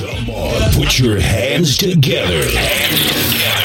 Come on, put your hands together. House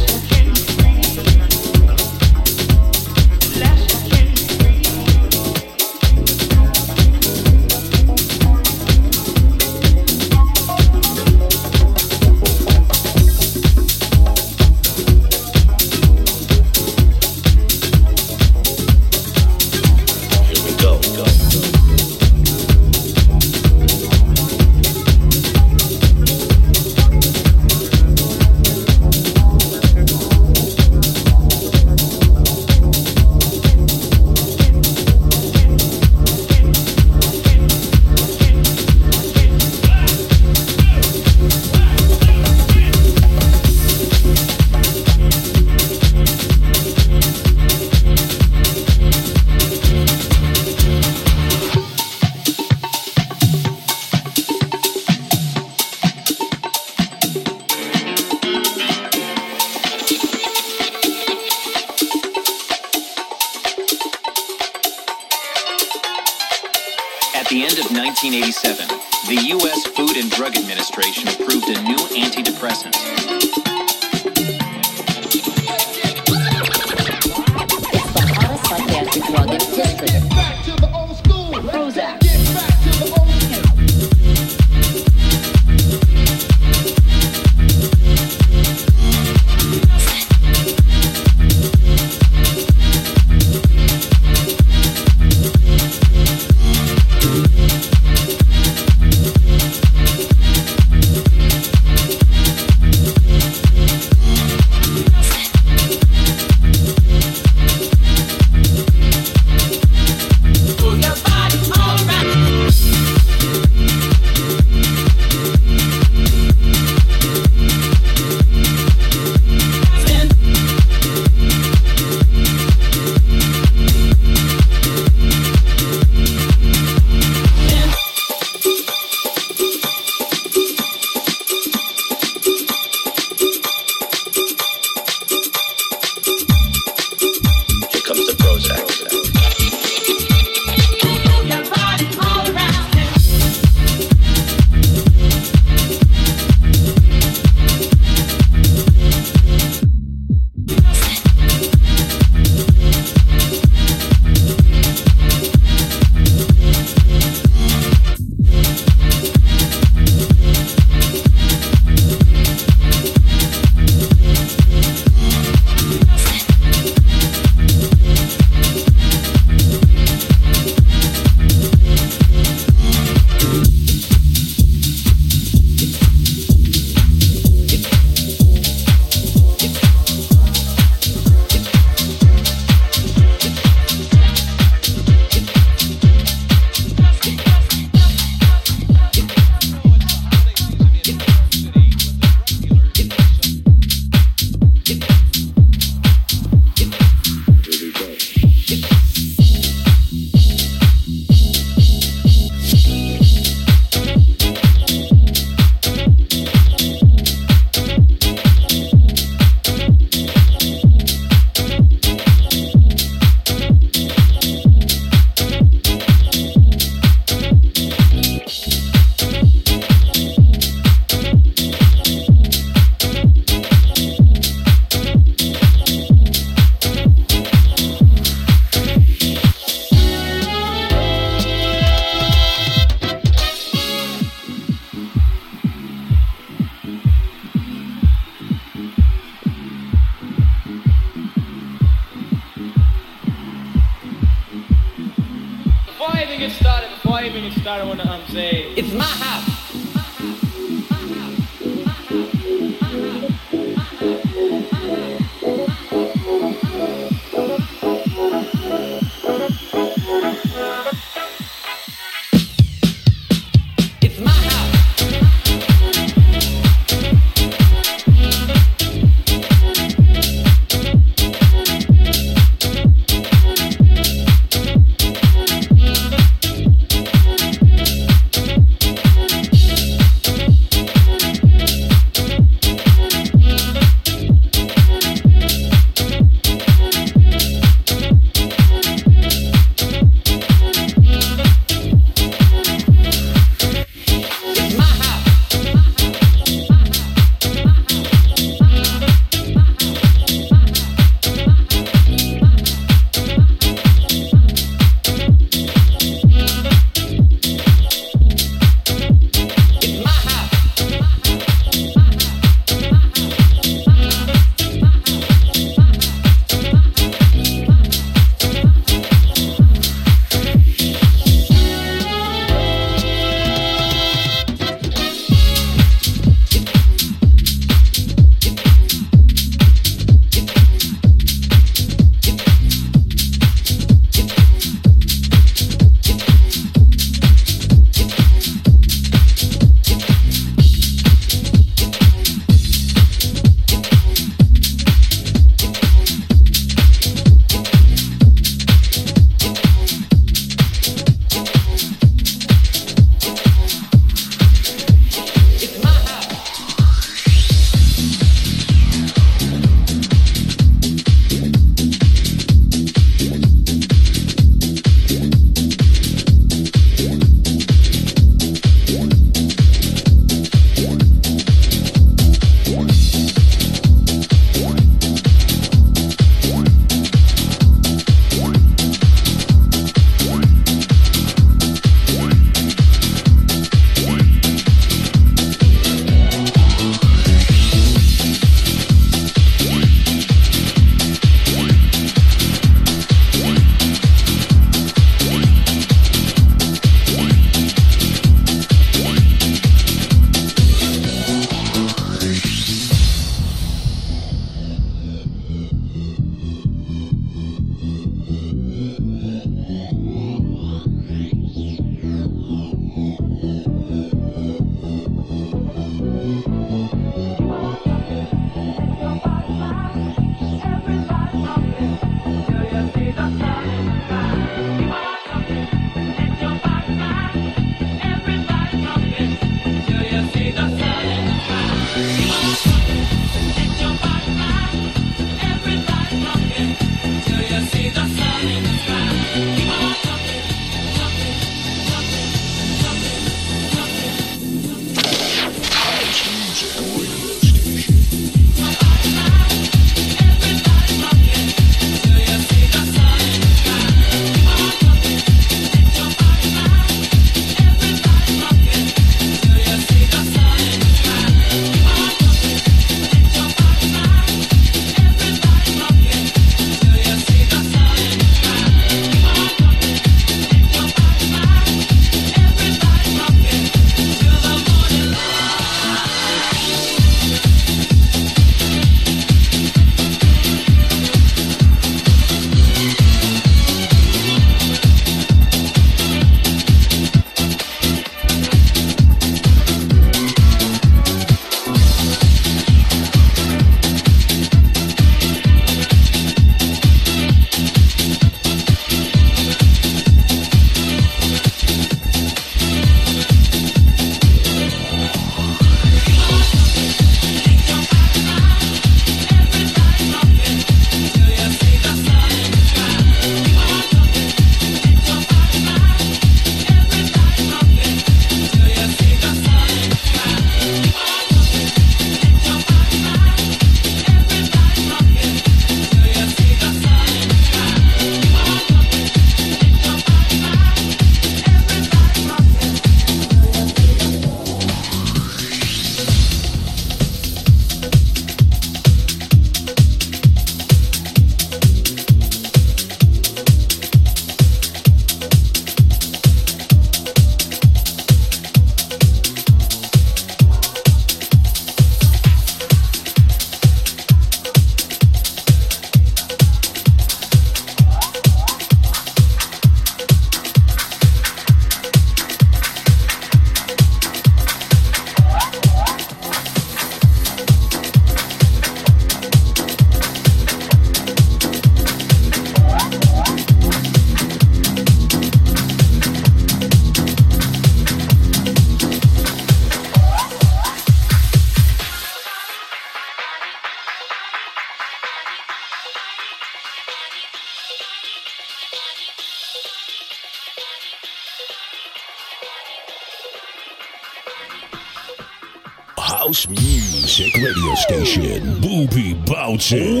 bouncing.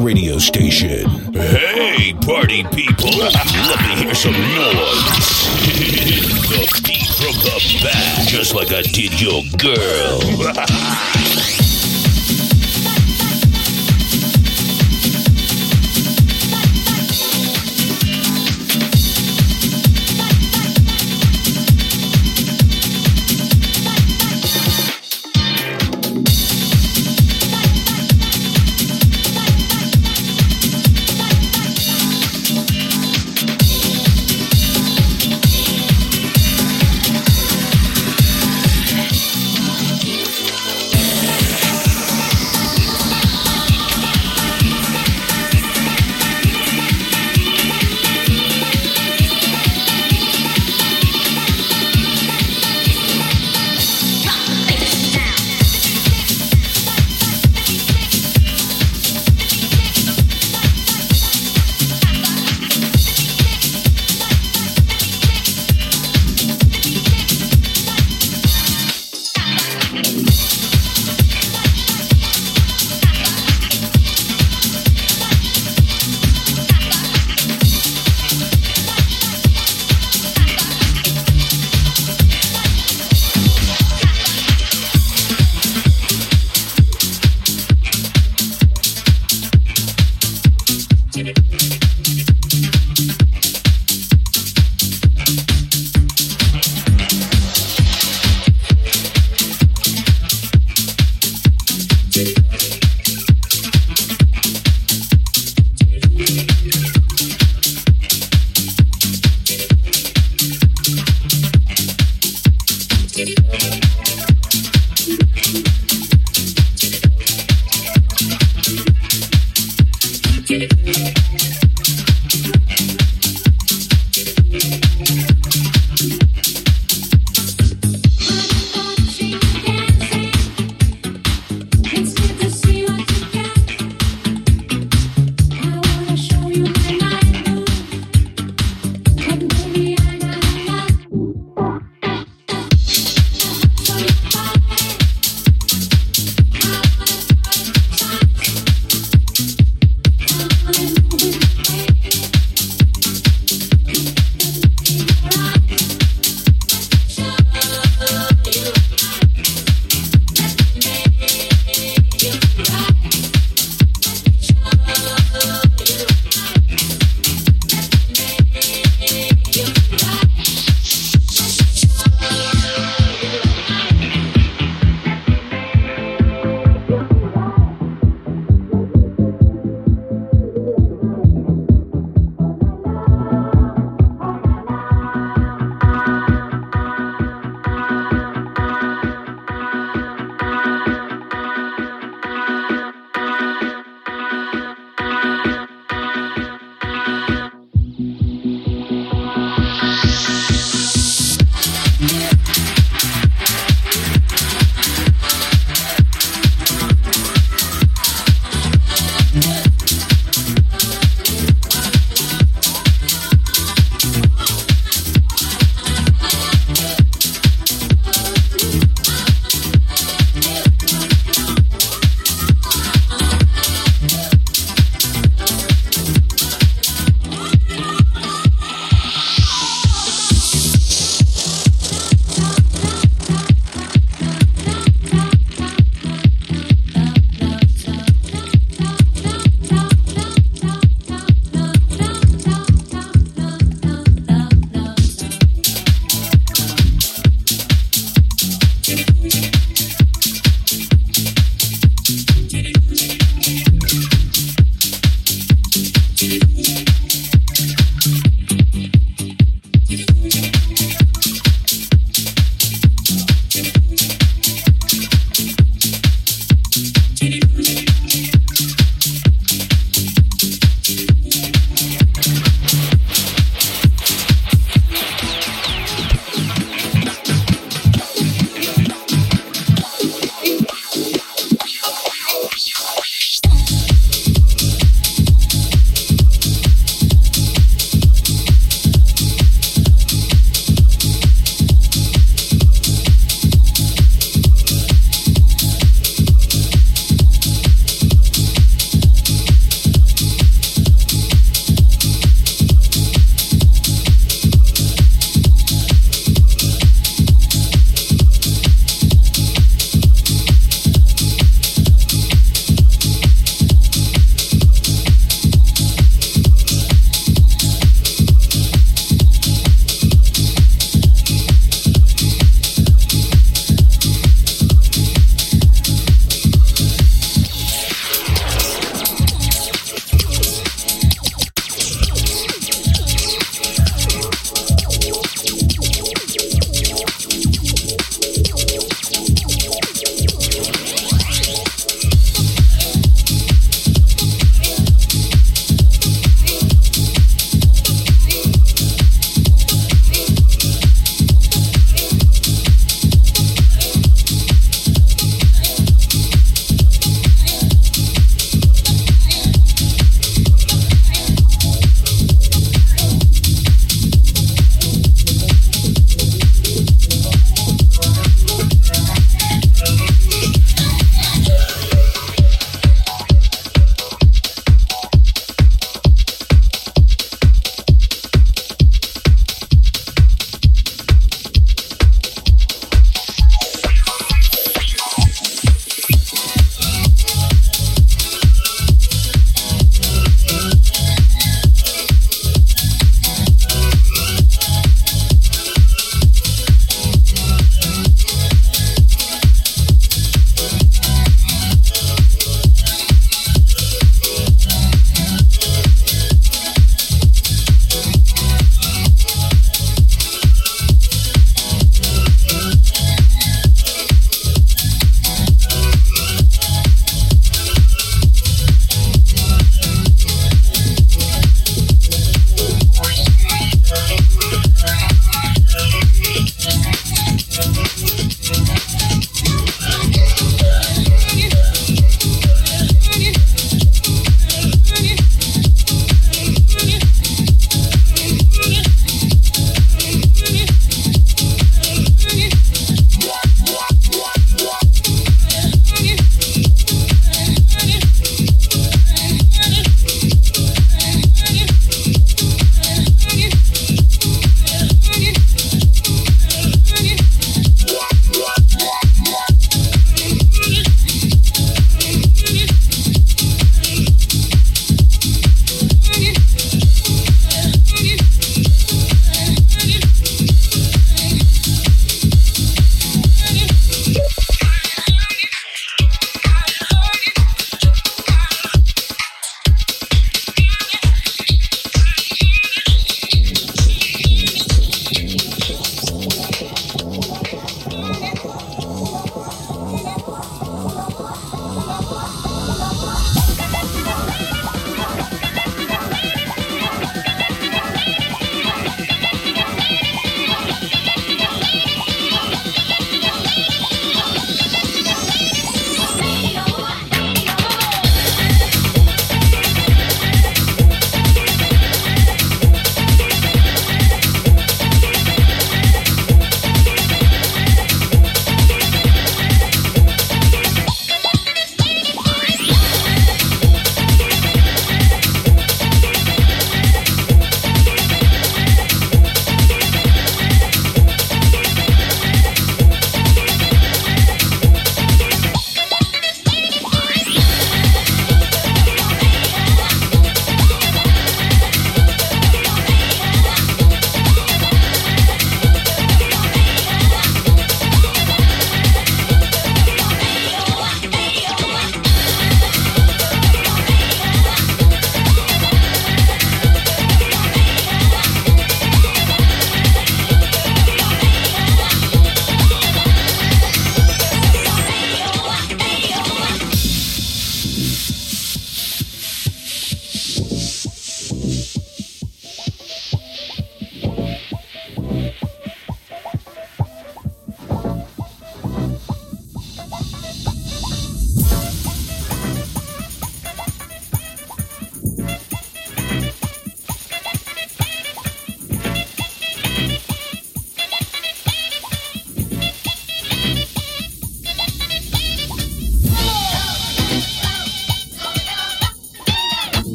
Radio station. Hey, party people! Let me hear some noise. the beat from the back, just like I did your girl.